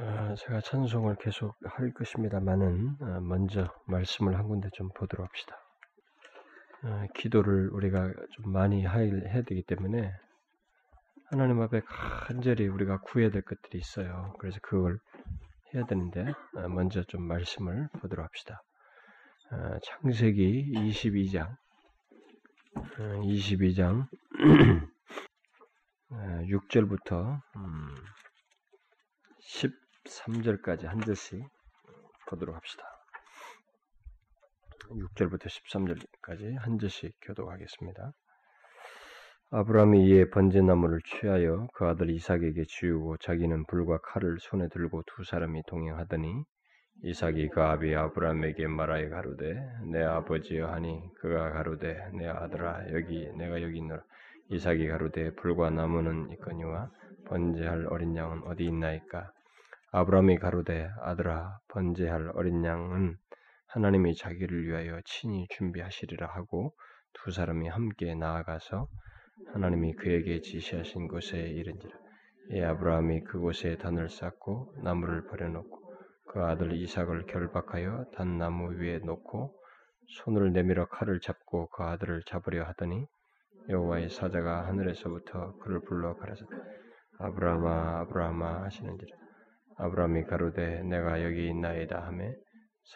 어, 제가 찬송을 계속 할 것입니다만은 어, 먼저 말씀을 한 군데 좀 보도록 합시다. 어, 기도를 우리가 좀 많이 해야 되기 때문에 하나님 앞에 간절히 우리가 구해야 될 것들이 있어요. 그래서 그걸 해야 되는데 먼저 좀 말씀을 보도록 합시다. 창세기 22장 22장 6절부터 13절까지 한 절씩 보도록 합시다. 6절부터 13절까지 한 절씩 교독하겠습니다. 아브라함이 이에 번제나무를 취하여 그 아들 이삭에게 지우고 자기는 불과 칼을 손에 들고 두 사람이 동행하더니 이삭이 그 아비 아브라함에게 말하여 가로되 내 아버지여 하니 그가 가로되 내 아들아 여기 내가 여기 있노라 이삭이 가로되 불과 나무는 있거니와 번제할 어린 양은 어디 있나이까 아브라함이 가로되 아들아 번제할 어린 양은 하나님이 자기를 위하여 친히 준비하시리라 하고 두 사람이 함께 나아가서 하나님이 그에게 지시하신 곳에 이른지라. 이 아브라함이 그곳에 단을 쌓고 나무를 버려놓고 그 아들 이삭을 결박하여 단 나무 위에 놓고 손을 내밀어 칼을 잡고 그 아들을 잡으려 하더니 여호와의 사자가 하늘에서부터 그를 불러 가라사대. 아브라함아 아브라함아 하시는지라 아브라함이 가로되 내가 여기 있나이다. 하매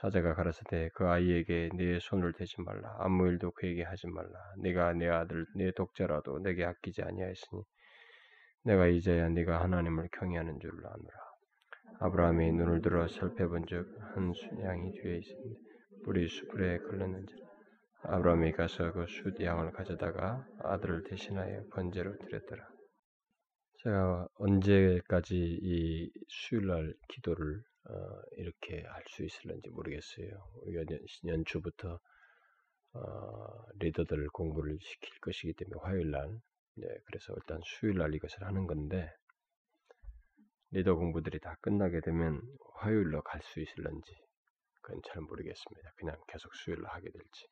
사자가 가라사대 그 아이에게 네 손을 대지 말라. 아무 일도 그에게 하지 말라. 네가 내 아들 내 독자라도 내게 아끼지 아니하였으니 내가 이제야 네가 하나님을 경외하는 줄을 아노라. 아브라함이 눈을 들어 살펴본즉 한 순양이 뒤에 있었는데 뿔이 수풀에 걸렸는지라. 아브라함이 가서 그 숫 양을 가져다가 아들을 대신하여 번제로 드렸더라 제가 언제까지 이 수요일날 기도를 어, 이렇게 할 수 있을런지 모르겠어요. 우리가 년, 초부터 어, 리더들 공부를 시킬 것이기 때문에 화요일날 네, 그래서 일단 수요일날 이것을 하는 건데 리더 공부들이 다 끝나게 되면 화요일로 갈 수 있을런지 그건 잘 모르겠습니다. 그냥 계속 수요일로 하게 될지.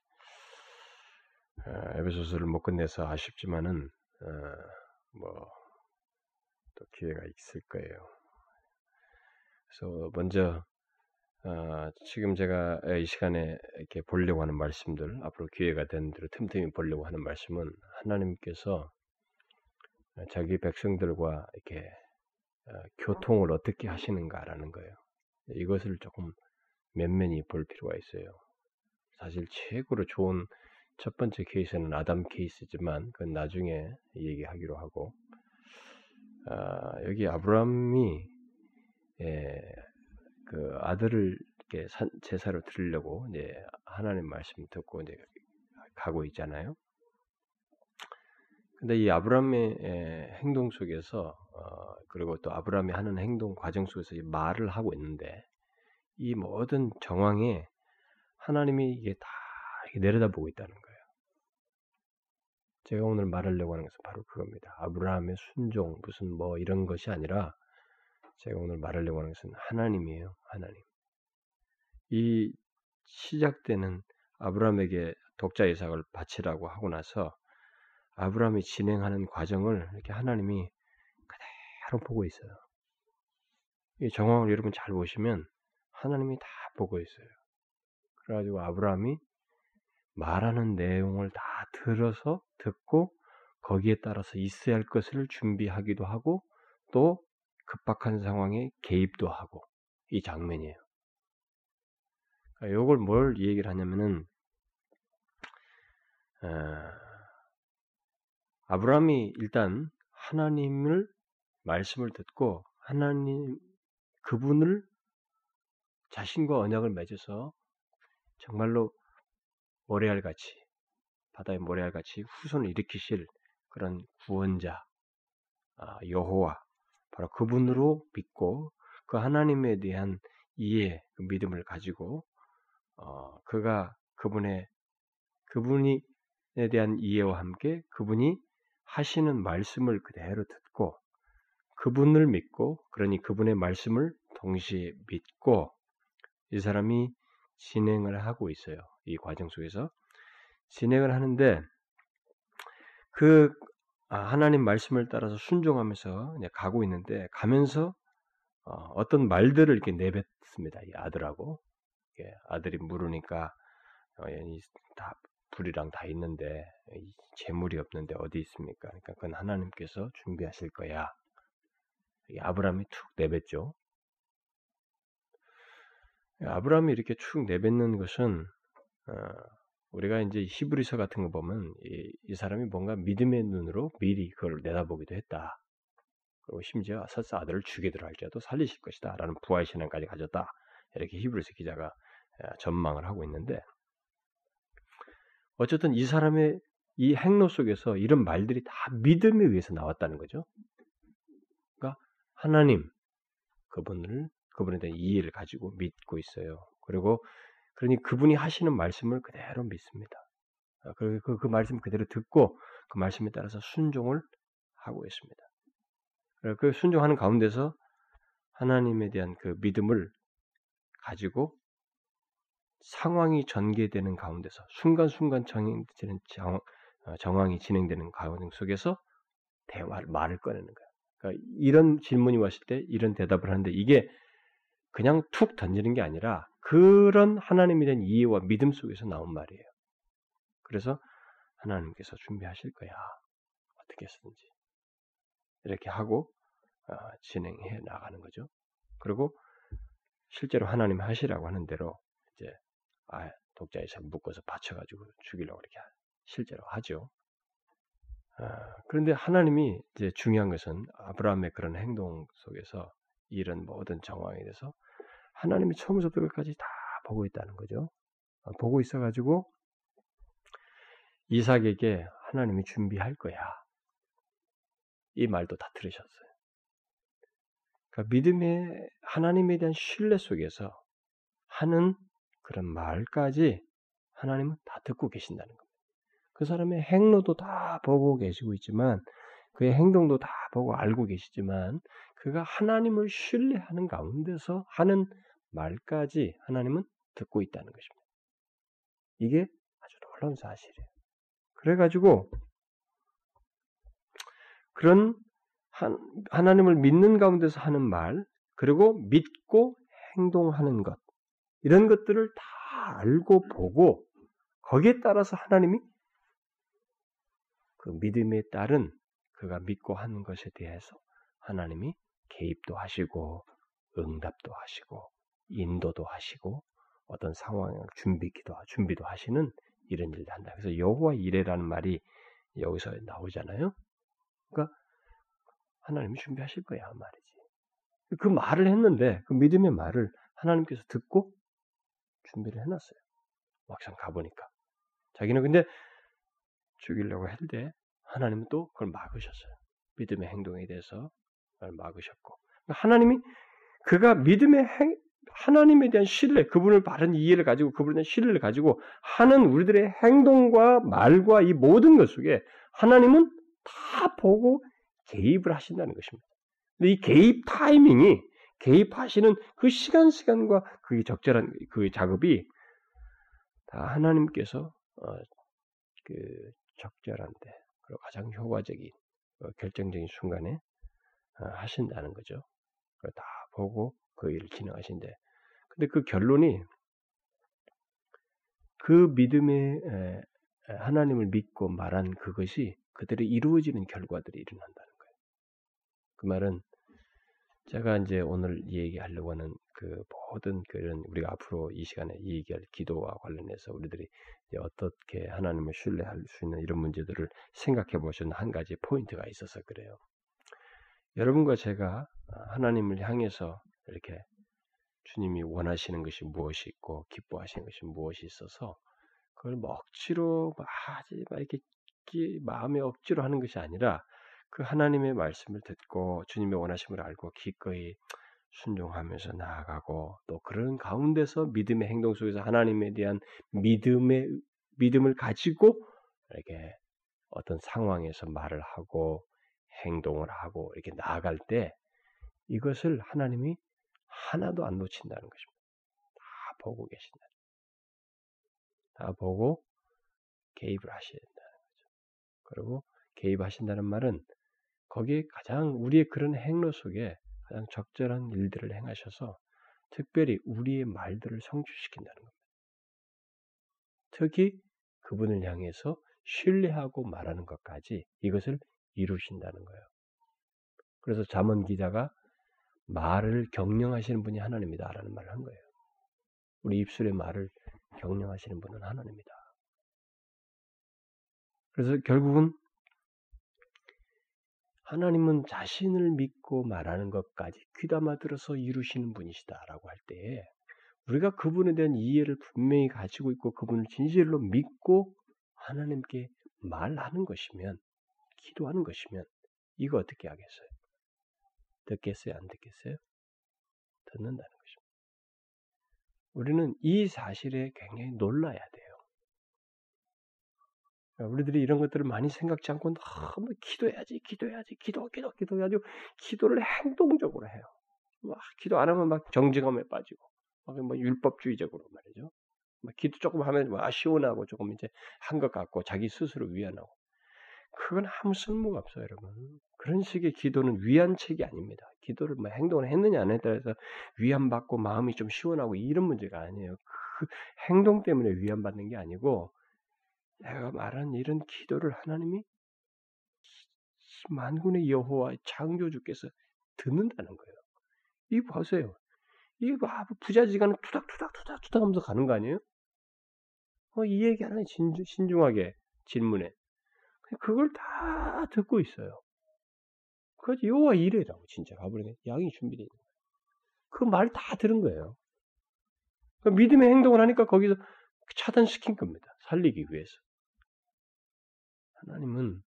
어, 에베소서를 못 끝내서 아쉽지만은 어, 뭐 또 기회가 있을 거예요. 그래서 먼저 어, 지금 제가 이 시간에 이렇게 보려고 하는 말씀들, 앞으로 기회가 된 대로 틈틈이 보려고 하는 말씀은 하나님께서 자기 백성들과 이렇게 어, 교통을 어떻게 하시는가라는 거예요. 이것을 조금 면면히 볼 필요가 있어요. 사실 최고로 좋은 첫 번째 케이스는 아담 케이스지만 그건 나중에 얘기하기로 하고 아, 여기 아브라함이 예, 그 아들을 이렇게 산, 제사로 드리려고 이제 하나님 말씀 듣고 이제 가고 있잖아요. 근데 이 아브라함의 예, 행동 속에서 어, 그리고 또 아브라함이 하는 행동 과정 속에서 말을 하고 있는데 이 모든 정황에 하나님이 이게 다 내려다보고 있다는 거예요. 제가 오늘 말하려고 하는 것은 바로 그겁니다. 아브라함의 순종, 무슨 뭐 이런 것이 아니라 제가 오늘 말하려고 하는 것은 하나님이에요. 하나님. 이 시작되는 아브라함에게 독자 이삭을 바치라고 하고 나서 아브라함이 진행하는 과정을 이렇게 하나님이 그대로 보고 있어요. 이 정황을 여러분 잘 보시면 하나님이 다 보고 있어요. 그래가지고 아브라함이 말하는 내용을 다 들어서 듣고 거기에 따라서 있어야 할 것을 준비하기도 하고 또 급박한 상황에 개입도 하고 이 장면이에요. 이걸 뭘 얘기를 하냐면은 어, 아브라함이 일단 하나님을 말씀을 듣고 하나님 그분을 자신과 언약을 맺어서 정말로 모래알 같이 바다의 모래알 같이 후손을 일으키실 그런 구원자 아, 여호와 바로 그분으로 믿고 그 하나님에 대한 이해, 그 믿음을 가지고 어, 그가 그분의 그분이에 대한 이해와 함께 그분이 하시는 말씀을 그대로 듣고 그분을 믿고 그러니 그분의 말씀을 동시에 믿고 이 사람이 진행을 하고 있어요. 이 과정 속에서 진행을 하는데 그 아, 하나님 말씀을 따라서 순종하면서 가고 있는데 가면서 어, 떤 말들을 이렇게 내뱉습니다. 이 아들하고 예, 아들이 물으니까 어, 다 불이랑 다 있는데 재물이 없는데 어디 있습니까? 그러니까 그건 하나님께서 준비하실 거야. 아브라함이 툭 내뱉죠. 아브라함이 이렇게 축 내뱉는 것은 어, 우리가 이제 히브리서 같은 거 보면 이, 이, 사람이 뭔가 믿음의 눈으로 미리 그걸 내다보기도 했다. 그리고 심지어 설사 아들을 죽이더라 할지라도 살리실 것이다. 라는 부활 신앙까지 가졌다. 이렇게 히브리서 기자가 전망을 하고 있는데 어쨌든 이 사람의 이 행로 속에서 이런 말들이 다 믿음에 의해서 나왔다는 거죠. 그러니까 하나님 그분을 그분에 대한 이해를 가지고 믿고 있어요. 그리고 그러니 그분이 하시는 말씀을 그대로 믿습니다. 아, 그리고 그, 그 말씀 그대로 듣고 그 말씀에 따라서 순종을 하고 있습니다. 그 순종하는 가운데서 하나님에 대한 그 믿음을 가지고 상황이 전개되는 가운데서 순간순간 정해지는 정, 어, 정황이 진행되는 과정 속에서 대화를 말을 꺼내는 거예요. 그러니까 이런 질문이 왔을 때 이런 대답을 하는데 이게 그냥 툭 던지는 게 아니라 그런 하나님에 대한 이해와 믿음 속에서 나온 말이에요. 그래서 하나님께서 준비하실 거야. 어떻게 쓰든지. 이렇게 하고 어, 진행해 나가는 거죠. 그리고 실제로 하나님 하시라고 하는 대로 이제 아, 독자에 잘 묶어서 받쳐가지고 죽이려고 이렇게 실제로 하죠. 아, 그런데 하나님이 이제 중요한 것은 아브라함의 그런 행동 속에서 이런 모든 정황에 대해서 하나님이 처음부터 끝까지 다 보고 있다는 거죠. 아, 보고 있어가지고 이삭에게 하나님이 준비할 거야. 이 말도 다 들으셨어요. 그러니까 믿음의 하나님에 대한 신뢰 속에서 하는 그런 말까지 하나님은 다 듣고 계신다는 겁니다. 그 사람의 행로도 다 보고 계시고 있지만 그의 행동도 다 보고 알고 계시지만 그가 하나님을 신뢰하는 가운데서 하는 말까지 하나님은 듣고 있다는 것입니다. 이게 아주 놀라운 사실이에요. 그래가지고 그런 하나님을 믿는 가운데서 하는 말, 그리고 믿고 행동하는 것, 이런 것들을 다 알고 보고 거기에 따라서 하나님이 그 믿음에 따른 그가 믿고 하는 것에 대해서 하나님이 개입도 하시고 응답도 하시고 인도도 하시고 어떤 상황을 준비기도 준비도 하시는 이런 일을 한다. 그래서 여호와 이레라는 말이 여기서 나오잖아요. 그러니까 하나님이 준비하실 거야 말이지. 그 말을 했는데 그 믿음의 말을 하나님께서 듣고 준비를 해놨어요. 막상 가보니까 자기는 근데 죽이려고 할때 하나님은 또 그걸 막으셨어요. 믿음의 행동에 대해서 그걸 막으셨고 그러니까 하나님이 그가 믿음의 행, 하나님에 대한 신뢰, 그분을 바른 이해를 가지고 그분에 신뢰를 가지고 하는 우리들의 행동과 말과 이 모든 것 속에 하나님은 다 보고 개입을 하신다는 것입니다. 근데 이 개입 타이밍이 개입하시는 그 시간 시간과 그 적절한 그 작업이 다 하나님께서 어, 그 적절한데 그리고 가장 효과적인 어, 결정적인 순간에 어, 하신다는 거죠. 다 보고 그 일을 진행하신데 근데 그 결론이 그 믿음의 하나님을 믿고 말한 그것이 그들이 이루어지는 결과들이 일어난다는 거예요. 그 말은 제가 이제 오늘 얘기하려고 하는 그 모든 그런 우리가 앞으로 이 시간에 얘기할 기도와 관련해서 우리들이 어떻게 하나님을 신뢰할 수 있는 이런 문제들을 생각해 보시는 한 가지 포인트가 있어서 그래요. 여러분과 제가 하나님을 향해서 이렇게 주님이 원하시는 것이 무엇이 있고 기뻐하시는 것이 무엇이 있어서 그걸 뭐 억지로 막 이렇게 마음에 억지로 하는 것이 아니라 그 하나님의 말씀을 듣고 주님의 원하심을 알고 기꺼이 순종하면서 나아가고 또 그런 가운데서 믿음의 행동 속에서 하나님에 대한 믿음의 믿음을 가지고 이렇게 어떤 상황에서 말을 하고 행동을 하고 이렇게 나아갈 때 이것을 하나님이 하나도 안 놓친다는 것입니다. 다 보고 계신다. 다 보고 개입을 하셔야 된다는 거죠. 그리고 개입하신다는 말은 거기에 가장 우리의 그런 행로 속에 가장 적절한 일들을 행하셔서 특별히 우리의 말들을 성취시킨다는 겁니다. 특히 그분을 향해서 신뢰하고 말하는 것까지 이것을 이루신다는 거예요. 그래서 잠언 기자가 말을 경영하시는 분이 하나님이다라는 말을 한 거예요. 우리 입술의 말을 경영하시는 분은 하나님이다. 그래서 결국은 하나님은 자신을 믿고 말하는 것까지 귀담아 들어서 이루시는 분이시다라고 할 때에 우리가 그분에 대한 이해를 분명히 가지고 있고 그분을 진실로 믿고 하나님께 말하는 것이면 기도하는 것이면 이거 어떻게 하겠어요? 듣겠어요? 안 듣겠어요? 듣는다는 것입니다. 우리는 이 사실에 굉장히 놀라야 돼요. 우리들이 이런 것들을 많이 생각지 않고 너무 기도해야지, 기도해야지, 기도, 기도, 기도해야지, 기도를 행동적으로 해요. 막 기도 안 하면 막 정직함에 빠지고, 막뭐 율법주의적으로 말이죠. 막 기도 조금 하면 뭐 시원하고 조금 이제 한 것 같고 자기 스스로 위안하고. 그건 아무 쓸모가 없어요, 여러분. 그런 식의 기도는 위안책이 아닙니다. 기도를 뭐 행동을 했느냐 안 따라서 위안받고 마음이 좀 시원하고 이런 문제가 아니에요. 그 행동 때문에 위안받는 게 아니고 내가 말한 이런 기도를 하나님이 만군의 여호와 창조주께서 듣는다는 거예요. 이 보세요. 이뭐 부자지간은 투닥투닥 투닥투닥 하면서 가는 거 아니에요? 어, 이 얘기 하나 진주, 신중하게 질문해. 그걸 다 듣고 있어요. 그래서 여호와 이래라고 진짜 가버리네. 양이 준비되어 있는 거예요. 그 말 다 들은 거예요. 그 믿음의 행동을 하니까 거기서 차단시킨 겁니다. 살리기 위해서. 하나님은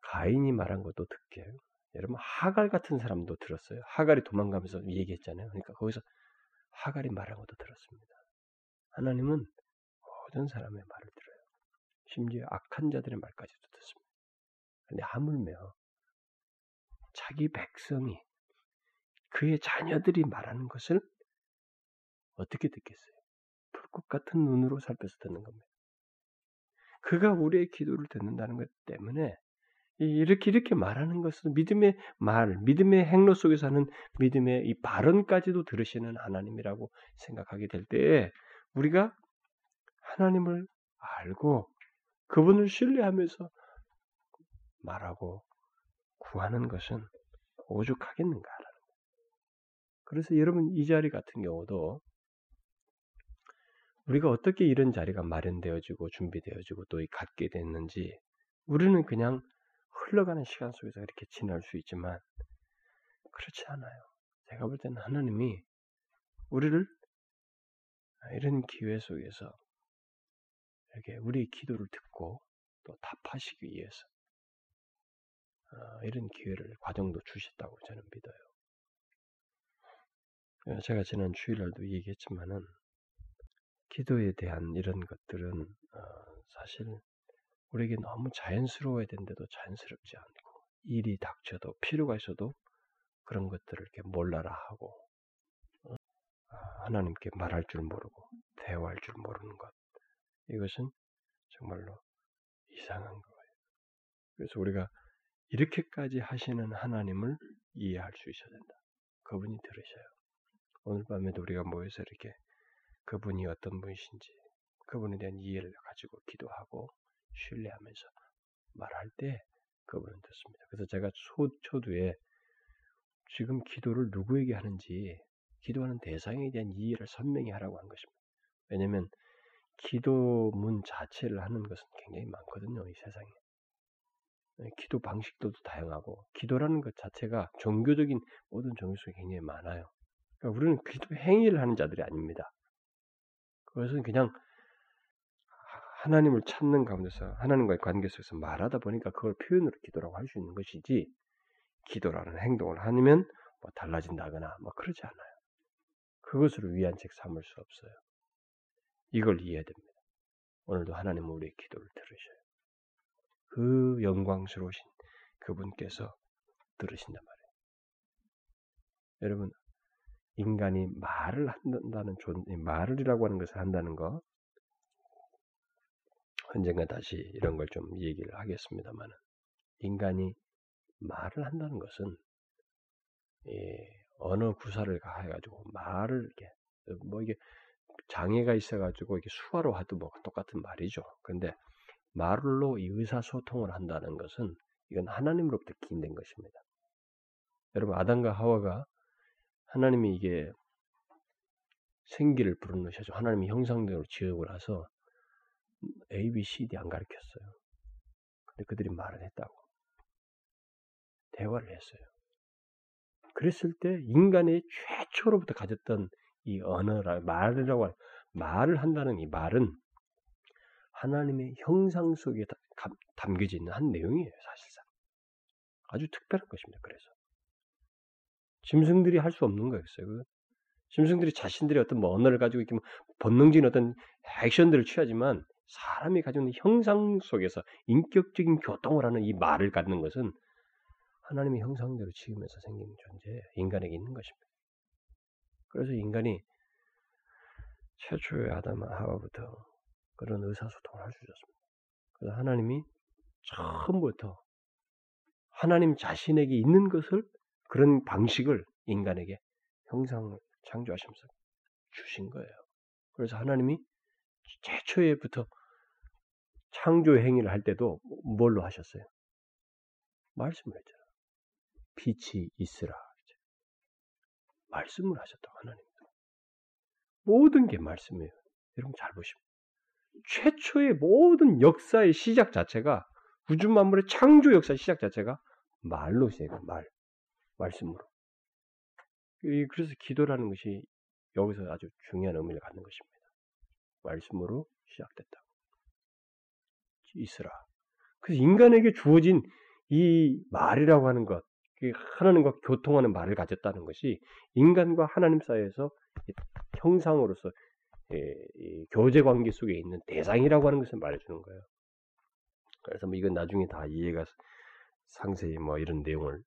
가인이 말한 것도 듣게 해요. 여러분 하갈 같은 사람도 들었어요. 하갈이 도망가면서 얘기했잖아요. 그러니까 거기서 하갈이 말한 것도 들었습니다. 하나님은 모든 사람의 말을 들어요. 심지어 악한 자들의 말까지도 듣습니다. 근데 하물며 자기 백성이 그의 자녀들이 말하는 것을 어떻게 듣겠어요? 불꽃 같은 눈으로 살펴서 듣는 겁니다. 그가 우리의 기도를 듣는다는 것 때문에 이렇게 이렇게 말하는 것은 믿음의 말, 믿음의 행로 속에서 하는 믿음의 이 발언까지도 들으시는 하나님이라고 생각하게 될 때에 우리가 하나님을 알고 그분을 신뢰하면서 말하고 구하는 것은 오죽하겠는가라는 그래서 여러분 이 자리 같은 경우도 우리가 어떻게 이런 자리가 마련되어지고 준비되어지고 또 갖게 됐는지 우리는 그냥 흘러가는 시간 속에서 이렇게 지날 수 있지만 그렇지 않아요. 제가 볼 때는 하나님이 우리를 이런 기회 속에서 이렇게 우리의 기도를 듣고 또 답하시기 위해서 어, 이런 기회를 과정도 주셨다고 저는 믿어요. 제가 지난 주일날도 얘기했지만은 기도에 대한 이런 것들은 어, 사실 우리에게 너무 자연스러워야 되는데도 자연스럽지 않고 일이 닥쳐도 필요가 있어도 그런 것들을 이렇게 몰라라 하고 어? 아, 하나님께 말할 줄 모르고 대화할 줄 모르는 것 이것은 정말로 이상한 거예요. 그래서 우리가 이렇게까지 하시는 하나님을 이해할 수 있어야 된다. 그분이 들으셔요. 오늘 밤에도 우리가 모여서 이렇게 그분이 어떤 분이신지 그분에 대한 이해를 가지고 기도하고 신뢰하면서 말할 때 그분은 듣습니다. 그래서 제가 초, 초두에 지금 기도를 누구에게 하는지 기도하는 대상에 대한 이해를 선명히 하라고 한 것입니다. 왜냐하면 기도문 자체를 하는 것은 굉장히 많거든요. 이 세상에. 네, 기도 방식도 다양하고 기도라는 것 자체가 종교적인 모든 종교 속에 굉장히 많아요. 그러니까 우리는 기도 행위를 하는 자들이 아닙니다. 그것은 그냥 하나님을 찾는 가운데서 하나님과의 관계 속에서 말하다 보니까 그걸 표현으로 기도라고 할 수 있는 것이지 기도라는 행동을 하면 뭐 달라진다거나 뭐 그러지 않아요. 그것으로 위안책 삼을 수 없어요. 이걸 이해해야 됩니다. 오늘도 하나님은 우리의 기도를 들으셔요. 그 영광스러우신 그분께서 들으신단 말이에요. 여러분 인간이 말을 한다는 존, 말을이라고 하는 것을 한다는 거, 언젠가 다시 이런 걸 좀 얘기를 하겠습니다만, 인간이 말을 한다는 것은 언어 구사를 해가지고 말을 이렇게 뭐 이게 장애가 있어가지고 이게 수화로 하도 뭐 똑같은 말이죠. 근데 말로 이 의사소통을 한다는 것은 이건 하나님으로부터 기인된 것입니다. 여러분 아담과 하와가 하나님이 이게 생기를 불어넣으셔서 하나님이 형상대로 지으고 나서 A, B, C, D 안 가르쳤어요. 근데 그들이 말을 했다고. 대화를 했어요. 그랬을 때 인간의 최초로부터 가졌던 이 언어라 말이라고 말을 한다는 이 말은 하나님의 형상 속에 담겨져 있는 한 내용이에요, 사실상. 아주 특별한 것입니다. 그래서 짐승들이 할 수 없는 거였어요. 그 짐승들이 자신들의 어떤 뭐 언어를 가지고 이렇게 뭐 본능적인 어떤 액션들을 취하지만 사람이 가지고 있는 형상 속에서 인격적인 교통을 하는 이 말을 갖는 것은 하나님의 형상대로 지으면서 생긴 존재, 인간에게 있는 것입니다. 그래서 인간이 최초의 아담 하와부터 그런 의사소통을 할 수 있었습니다. 그래서 하나님이 처음부터 하나님 자신에게 있는 것을 그런 방식을 인간에게 형상을 창조하시면서 주신 거예요. 그래서 하나님이 최초에부터 창조 행위를 할 때도 뭘로 하셨어요? 말씀을 했잖아. 빛이 있으라. 말씀을 하셨다 하나님. 모든 게 말씀이에요. 여러분 잘 보시면 최초의 모든 역사의 시작 자체가 우주 만물의 창조 역사의 시작 자체가 말로 시작해요. 말, 말씀으로. 그래서 기도라는 것이 여기서 아주 중요한 의미를 갖는 것입니다. 말씀으로 시작됐다. 있으라. 그래서 인간에게 주어진 이 말이라고 하는 것, 하나님과 교통하는 말을 가졌다는 것이 인간과 하나님 사이에서 형상으로서 교제 관계 속에 있는 대상이라고 하는 것을 말해주는 거예요. 그래서 뭐 이건 나중에 다 이해가 상세히 뭐 이런 내용을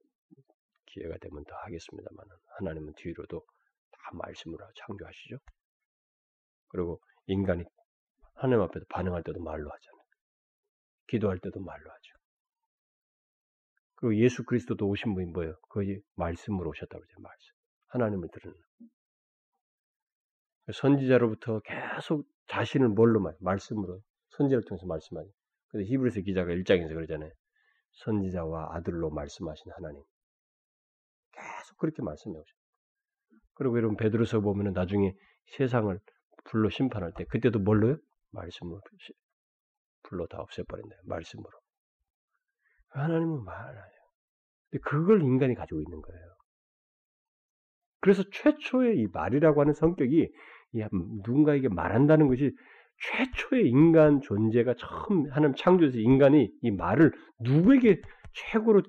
기회가 되면 더 하겠습니다만 하나님은 뒤로도 다 말씀으로 창조하시죠. 그리고 인간이 하나님 앞에서 반응할 때도 말로 하잖아요. 기도할 때도 말로 하죠. 그리고 예수 그리스도도 오신 분이 뭐예요? 거의 말씀으로 오셨다고 그러죠. 말씀. 하나님을 들으는. 선지자로부터 계속 자신을 뭘로 말, 말씀으로 선지자를 통해서 말씀하죠. 그래서 히브리서 기자가 1장에서 그러잖아요. 선지자와 아들로 말씀하신 하나님. 계속 그렇게 말씀해 오죠. 그리고 여러분 베드로서 보면은 나중에 세상을 불로 심판할 때 그때도 뭘로요? 말씀으로 불로 다 없애버린다. 말씀으로. 하나님은 말해요. 근데 그걸 인간이 가지고 있는 거예요. 그래서 최초의 이 말이라고 하는 성격이 누군가에게 말한다는 것이 최초의 인간 존재가 처음 하나님 창조에서 인간이 이 말을 누구에게 최고로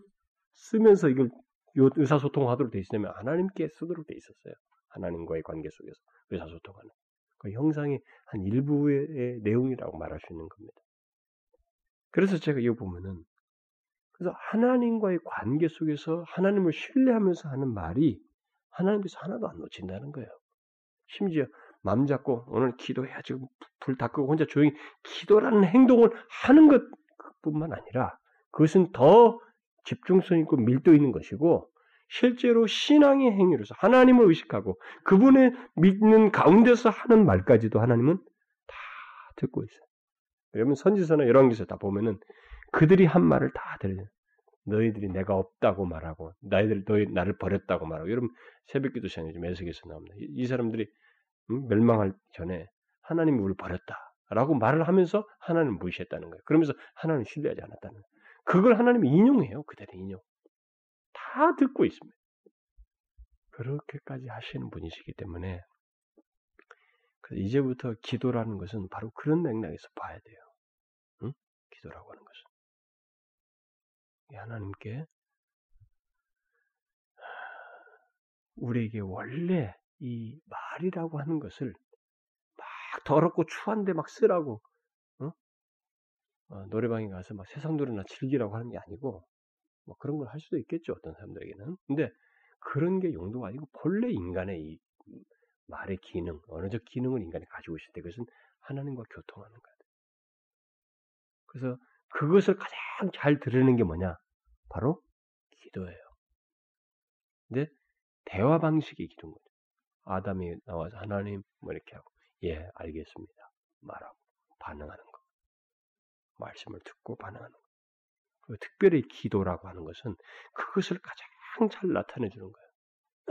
쓰면서 이걸 의사소통하도록 돼 있으냐면 하나님께 쓰도록 돼 있었어요. 하나님과의 관계 속에서 의사소통하는 그 형상의 한 일부의 내용이라고 말할 수 있는 겁니다. 그래서 제가 이거 보면은 그래서 하나님과의 관계 속에서 하나님을 신뢰하면서 하는 말이 하나님께서 하나도 안 놓친다는 거예요. 심지어 맘 잡고 오늘 기도해야 지금 불다 끄고 혼자 조용히 기도라는 행동을 하는 것뿐만 아니라 그것은 더 집중성 있고 밀도 있는 것이고 실제로 신앙의 행위로서 하나님을 의식하고 그분의 믿는 가운데서 하는 말까지도 하나님은 다 듣고 있어요. 여러분 선지서나 열왕기서 다 보면은 그들이 한 말을 다 들어요. 너희들이 내가 없다고 말하고 너희들 너희 나를 버렸다고 말하고 여러분 새벽기도 시간에 좀 애석에서 나옵니다. 이, 이 사람들이 음? 멸망할 전에 하나님이 우리를 버렸다라고 말을 하면서 하나님을 무시했다는 거예요. 그러면서 하나님을 신뢰하지 않았다는 거예요. 그걸 하나님이 인용해요. 그대로 인용. 다 듣고 있습니다. 그렇게까지 하시는 분이시기 때문에 이제부터 기도라는 것은 바로 그런 맥락에서 봐야 돼요. 응? 기도라고 하는 것은 하나님께 우리에게 원래 이 말이라고 하는 것을 막 더럽고 추한데 막 쓰라고 어? 어, 노래방에 가서 막 세상 노래나 즐기라고 하는 게 아니고 뭐 그런 걸 할 수도 있겠죠 어떤 사람들에게는 근데 그런 게 용도가 아니고 본래 인간의 이 말의 기능 언어적 기능을 인간이 가지고 있을 때 그것은 하나님과 교통하는 거예요. 그래서 그것을 가장 잘 들으는 게 뭐냐? 바로 기도예요. 근데 대화 방식이 기도인 거죠. 아담이 나와서 하나님 뭐 이렇게 하고 예 알겠습니다 말하고 반응하는 거 말씀을 듣고 반응하는 거. 그 특별히 기도라고 하는 것은 그것을 가장 잘 나타내 주는 거예요.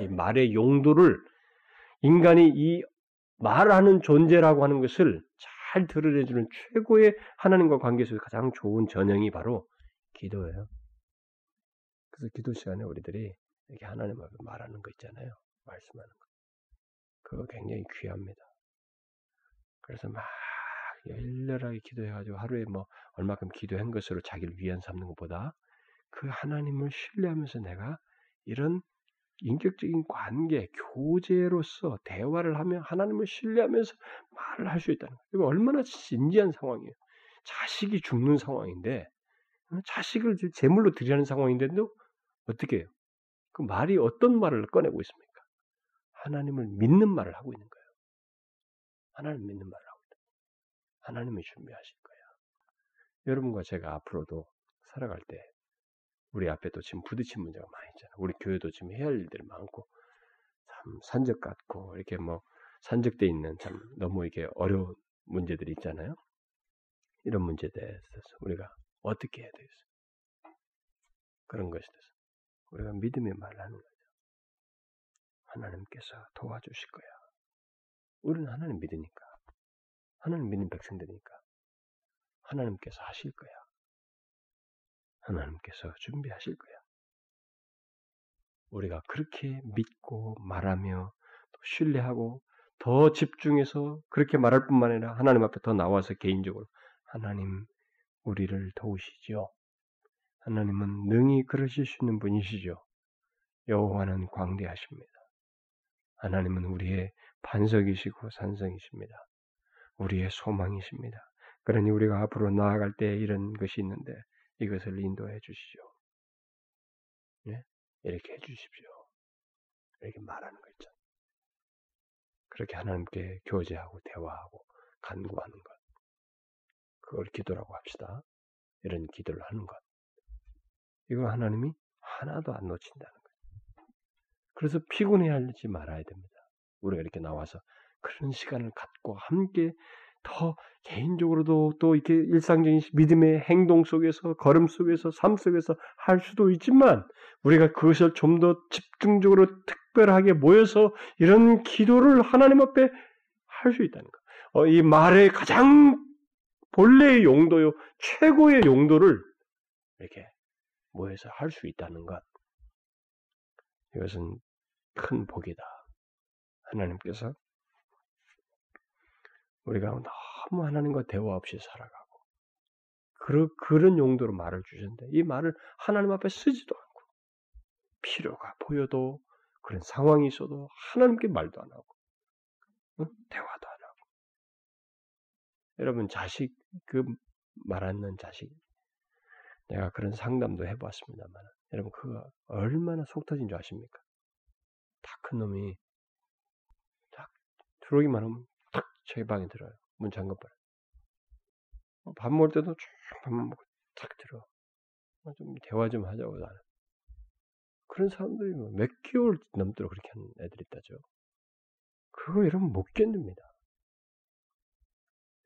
이 말의 용도를 인간이 이 말하는 존재라고 하는 것을 잘 드러내 주는 최고의 하나님과 관계 속에서 가장 좋은 전형이 바로 기도예요. 그래서 기도 시간에 우리들이 이렇게 하나님 앞에 말하는 거 있잖아요. 말씀하는 거. 그거 굉장히 귀합니다. 그래서 막 열렬하게 기도해가지고 하루에 뭐 얼마큼 기도한 것으로 자기를 위안 삼는 것보다 그 하나님을 신뢰하면서 내가 이런 인격적인 관계, 교제로서 대화를 하며 하나님을 신뢰하면서 말을 할 수 있다는 거예요. 이거 얼마나 진지한 상황이에요. 자식이 죽는 상황인데, 어, 자식을 제물로 드리는 상황인데도 어떻게 해요? 그 말이 어떤 말을 꺼내고 있습니까? 하나님을 믿는 말을 하고 있는 거예요. 하나님 믿는 말을 하나님이 준비하실 거예요. 여러분과 제가 앞으로도 살아갈 때 우리 앞에 도 지금 부딪힌 문제가 많이 있잖아요. 우리 교회도 지금 해야 할 일들이 많고 참 산적 같고 이렇게 뭐 산적돼 있는 참 너무 이게 어려운 문제들이 있잖아요. 이런 문제에 대해서 우리가 어떻게 해야 되겠어요? 그런 것에 대해서 우리가 믿음의 말을 하는 거죠. 하나님께서 도와주실 거야. 우리는 하나님 믿으니까. 하나님 믿는 백성들이니까. 하나님께서 하실 거야. 하나님께서 준비하실 거야. 우리가 그렇게 믿고 말하며 또 신뢰하고 더 집중해서 그렇게 말할 뿐만 아니라 하나님 앞에 더 나와서 개인적으로 하나님 우리를 도우시죠. 하나님은 능히 그러실 수 있는 분이시죠. 여호와는 광대하십니다. 하나님은 우리의 반석이시고 산성이십니다. 우리의 소망이십니다. 그러니 우리가 앞으로 나아갈 때 이런 것이 있는데 이것을 인도해 주시죠. 예? 이렇게 해 주십시오. 이렇게 말하는 거 있죠. 그렇게 하나님께 교제하고 대화하고 간구하는 것. 그걸 기도라고 합시다. 이런 기도를 하는 것. 이거 하나님이 하나도 안 놓친다는 거예요. 그래서 피곤해하지 말아야 됩니다. 우리가 이렇게 나와서 그런 시간을 갖고 함께 더 개인적으로도 또 이렇게 일상적인 믿음의 행동 속에서 걸음 속에서 삶 속에서 할 수도 있지만 우리가 그것을 좀 더 집중적으로 특별하게 모여서 이런 기도를 하나님 앞에 할 수 있다는 거. 어, 이 말의 가장 본래의 용도요, 최고의 용도를 이렇게 모여서 할 수 있다는 것. 이것은 큰 복이다. 하나님께서 우리가 너무 하나님과 대화 없이 살아가고 그런 그런 용도로 말을 주셨는데 이 말을 하나님 앞에 쓰지도 않고 필요가 보여도 그런 상황이 있어도 하나님께 말도 안 하고 응? 대화도 안 하고 여러분 자식 그 말하는 자식 내가 그런 상담도 해봤습니다만 여러분 그거 얼마나 속 터진 줄 아십니까? 다 큰 놈이 딱 들어오기만 하면 저희 방에 들어요. 문 잠궈버려. 어, 밥 먹을 때도 쭉 밥만 먹고 탁 들어. 어, 좀 대화 좀 하자고 나는. 그런 사람들이 뭐몇 개월 넘도록 그렇게 하는 애들이 있다죠. 그거 여러분 못 견딥니다.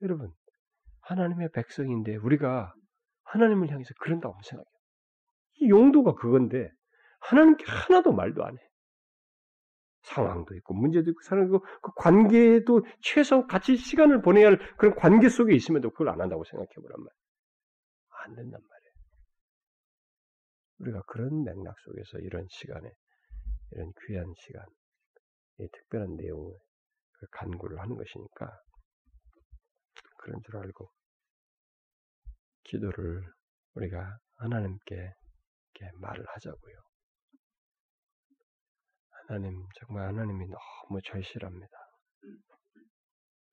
여러분, 하나님의 백성인데 우리가 하나님을 향해서 그런다고 생각해요. 이 용도가 그건데 하나님께 하나도 말도 안 해. 상황도 있고 문제도 있고 사람도 있고 그 관계도 최소 같이 시간을 보내야 할 그런 관계 속에 있음에도 그걸 안 한다고 생각해 보란 말이에요. 안 된단 말이에요. 우리가 그런 맥락 속에서 이런 시간에 이런 귀한 시간, 이 특별한 내용을 그 간구를 하는 것이니까 그런 줄 알고 기도를 우리가 하나님께 말을 하자고요. 하나님, 정말 하나님이 너무 절실합니다.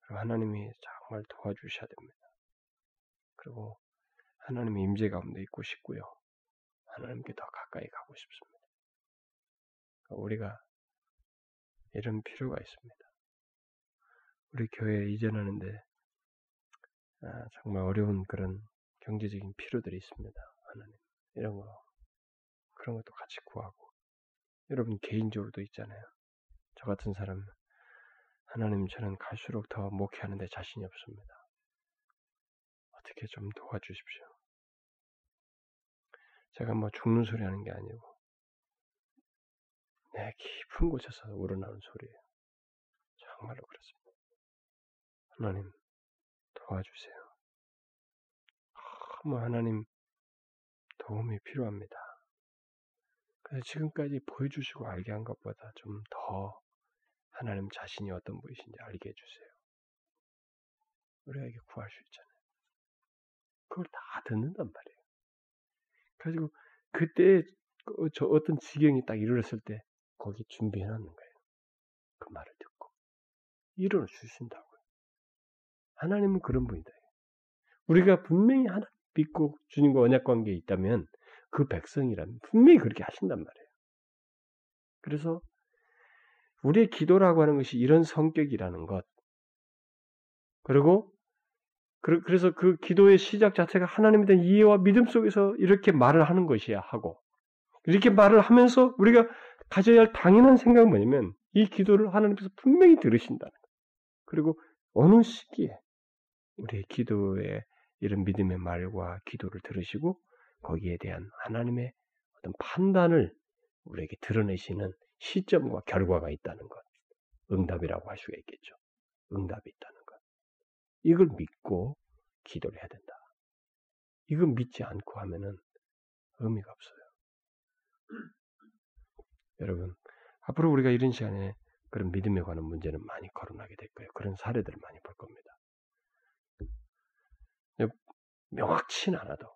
그리고 하나님이 정말 도와주셔야 됩니다. 그리고 하나님의 임재 가운데 있고 싶고요. 하나님께 더 가까이 가고 싶습니다. 우리가 이런 필요가 있습니다. 우리 교회에 이전하는데 아, 정말 어려운 그런 경제적인 필요들이 있습니다. 하나님 이런 거 그런 것도 같이 구하고 여러분 개인적으로도 있잖아요. 저 같은 사람 하나님 저는 갈수록 더 목회하는데 자신이 없습니다. 어떻게 좀 도와주십시오. 제가 뭐 죽는 소리 하는 게 아니고 내 깊은 곳에서 우러나오는 소리예요. 정말로 그렇습니다. 하나님 도와주세요. 너무 하나님 도움이 필요합니다. 지금까지 보여주시고 알게 한 것보다 좀 더 하나님 자신이 어떤 분이신지 알게 해주세요. 우리에게 구할 수 있잖아요. 그걸 다 듣는단 말이에요. 그래가지고 그때 그저 어떤 지경이 딱 이르렀을 때 거기 준비해 놓는 거예요. 그 말을 듣고 수 있다고요. 하나님은 그런 분이다. 우리가 분명히 하나 믿고 주님과 언약 관계에 있다면 그 백성이라면 분명히 그렇게 하신단 말이에요. 그래서 우리의 기도라고 하는 것이 이런 성격이라는 것. 그리고 그래서 그 기도의 시작 자체가 하나님에 대한 이해와 믿음 속에서 이렇게 말을 하는 것이야 하고 이렇게 말을 하면서 우리가 가져야 할 당연한 생각은 뭐냐면 이 기도를 하나님께서 분명히 들으신다는 것. 그리고 어느 시기에 우리의 기도에 이런 믿음의 말과 기도를 들으시고 거기에 대한 하나님의 어떤 판단을 우리에게 드러내시는 시점과 결과가 있다는 것. 응답이라고 할 수가 있겠죠. 응답이 있다는 것. 이걸 믿고 기도를 해야 된다. 이걸 믿지 않고 하면은 의미가 없어요. 여러분, 앞으로 우리가 이런 시간에 그런 믿음에 관한 문제는 많이 거론하게 될 거예요. 그런 사례들을 많이 볼 겁니다. 명확치는 않아도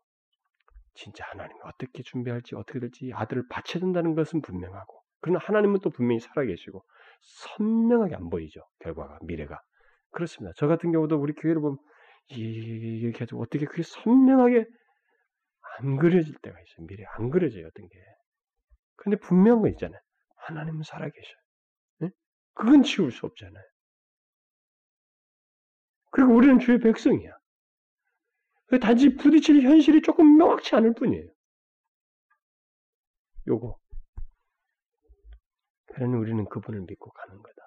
진짜 하나님이 어떻게 준비할지 어떻게 될지 아들을 바쳐야 된다는 것은 분명하고 그러나 하나님은 또 분명히 살아계시고 선명하게 안 보이죠 결과가 미래가. 그렇습니다. 저 같은 경우도 우리 교회를 보면 이렇게 해도 어떻게 그게 선명하게 안 그려질 때가 있어요 미래. 안 그려져요 어떤 게. 근데 분명한 거 있잖아요. 하나님은 살아계셔요. 네? 그건 지울 수 없잖아요. 그리고 우리는 주의 백성이야 단지 부딪힐 현실이 조금 명확치 않을 뿐이에요. 요거. 그러니 우리는 그분을 믿고 가는 거다.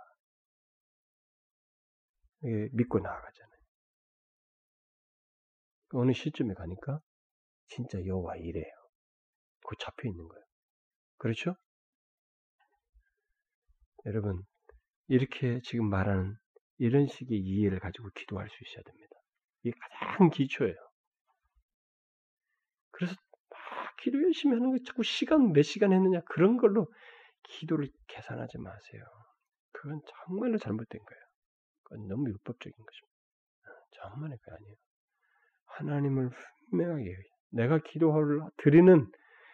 믿고 나아가잖아요. 어느 시점에 가니까 진짜 여호와 이래요. 그 잡혀 있는 거예요. 그렇죠? 여러분 이렇게 지금 말하는 이런 식의 이해를 가지고 기도할 수 있어야 됩니다. 이게 가장 기초예요. 그래서 막 기도 열심히 하는 거 자꾸 시간 몇 시간 했느냐 그런 걸로 기도를 계산하지 마세요. 그건 정말로 잘못된 거예요. 그건 너무 율법적인 것입니다. 아, 정말의 그 아니에요. 하나님을 분명하게 내가 기도를 드리는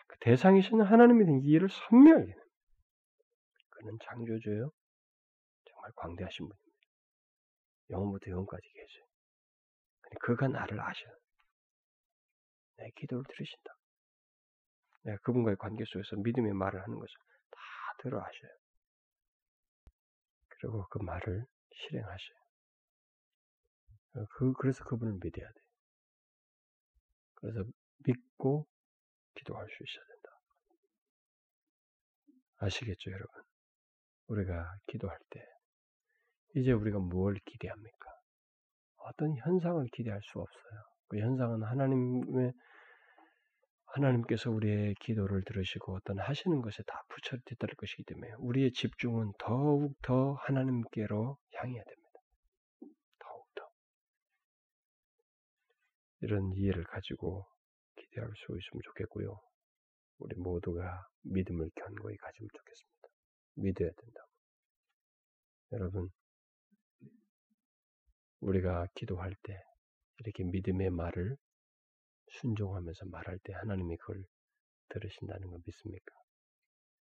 그 대상이신 하나님에 대한 이해를 선명하게 그는 창조주요 정말 광대하신 분입니다. 영원부터 영원까지 계세요. 그가 나를 아셔요. 내 기도를 들으신다. 내가 그분과의 관계 속에서 믿음의 말을 하는 것을 다 들어 하셔요. 그리고 그 말을 실행하셔요. 그, 그래서 그분을 믿어야 돼. 그래서 믿고 기도할 수 있어야 된다. 아시겠죠, 여러분? 우리가 기도할 때, 이제 우리가 뭘 기대합니까? 어떤 현상을 기대할 수 없어요. 그 현상은 하나님의 하나님께서 우리의 기도를 들으시고 어떤 하시는 것에 다 붙여 뒤따를 것이기 때문에 우리의 집중은 더욱 더 하나님께로 향해야 됩니다. 더욱 더 이런 이해를 가지고 기대할 수 있으면 좋겠고요. 우리 모두가 믿음을 견고히 가지면 좋겠습니다. 믿어야 된다고. 여러분, 우리가 기도할 때 이렇게 믿음의 말을 순종하면서 말할 때 하나님이 그걸 들으신다는 걸 믿습니까?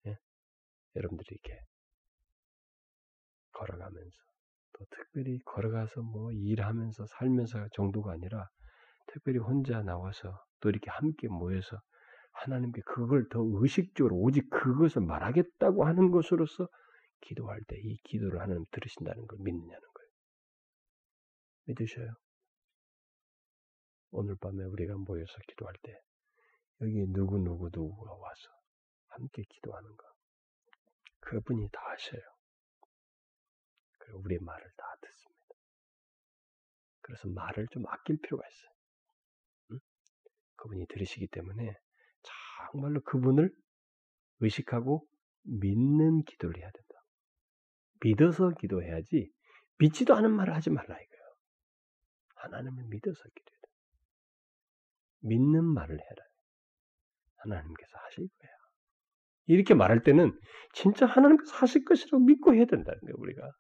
예? 여러분들이 이렇게 걸어가면서 또 특별히 걸어가서 뭐 일하면서 살면서 정도가 아니라 특별히 혼자 나와서 또 이렇게 함께 모여서 하나님께 그걸 더 의식적으로 오직 그것을 말하겠다고 하는 것으로서 기도할 때 이 기도를 하나님 들으신다는 걸 믿느냐는 거예요. 믿으셔요? 오늘 밤에 우리가 모여서 기도할 때 여기 누구 누구 누구가 와서 함께 기도하는 가 그분이 다 하셔요. 그리고 우리의 말을 다 듣습니다. 그래서 말을 좀 아낄 필요가 있어요. 응? 그분이 들으시기 때문에 정말로 그분을 의식하고 믿는 기도를 해야 된다. 믿어서 기도해야지 믿지도 않은 말을 하지 말라 이거예요. 하나님을 믿어서 기도해야 돼. 믿는 말을 해라. 하나님께서 하실 거야. 이렇게 말할 때는 진짜 하나님께서 하실 것이라고 믿고 해야 된다는 거예요, 우리가.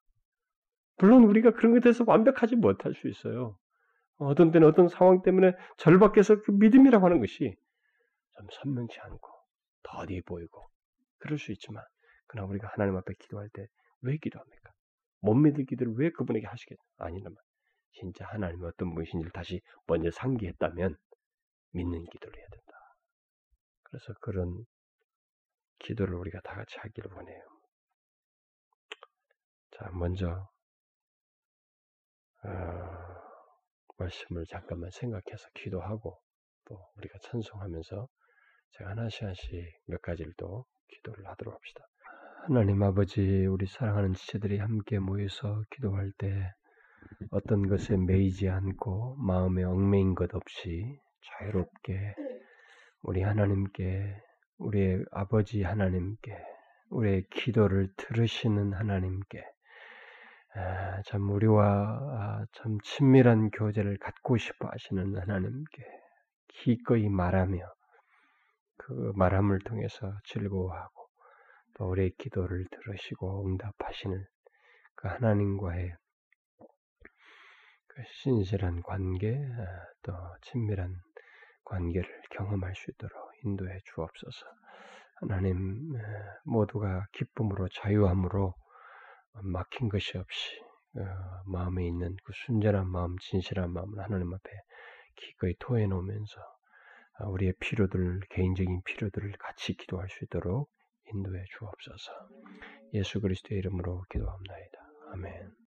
물론 우리가 그런 것에 대해서 완벽하지 못할 수 있어요. 어떤 때는 어떤 상황 때문에 절박해서 그 믿음이라고 하는 것이 좀 선명치 않고 더디 보이고 그럴 수 있지만 그러나 우리가 하나님 앞에 기도할 때 왜 기도합니까? 못 믿을 기도를 왜 그분에게 하시겠? 아니란 말. 진짜 하나님이 어떤 분이신지를 다시 먼저 상기했다면 믿는 기도를 해야 된다. 그래서 그런 기도를 우리가 다 같이 하기를 원해요. 자, 먼저 어, 말씀을 잠깐만 생각해서 기도하고 또 우리가 찬송하면서 제가 하나씩 하나씩 몇 가지를 또 기도를 하도록 합시다. 하나님 아버지, 우리 사랑하는 지체들이 함께 모여서 기도할 때 어떤 것에 매이지 않고 마음에 얽매인 것 없이 자유롭게 우리 하나님께, 우리의 아버지 하나님께, 우리의 기도를 들으시는 하나님께, 아, 참 우리와 아, 참 친밀한 교제를 갖고 싶어 하시는 하나님께 기꺼이 말하며 그 말함을 통해서 즐거워하고 또 우리의 기도를 들으시고 응답하시는 그 하나님과의 그 신실한 관계, 아, 또 친밀한 관계를 경험할 수 있도록 인도해 주옵소서. 하나님 모두가 기쁨으로 자유함으로 막힌 것이 없이 어, 마음에 있는 그 순전한 마음, 진실한 마음을 하나님 앞에 기꺼이 토해 놓으면서 아, 우리의 필요들, 개인적인 필요들을 같이 기도할 수 있도록 인도해 주옵소서. 예수 그리스도의 이름으로 기도합니다. 아멘.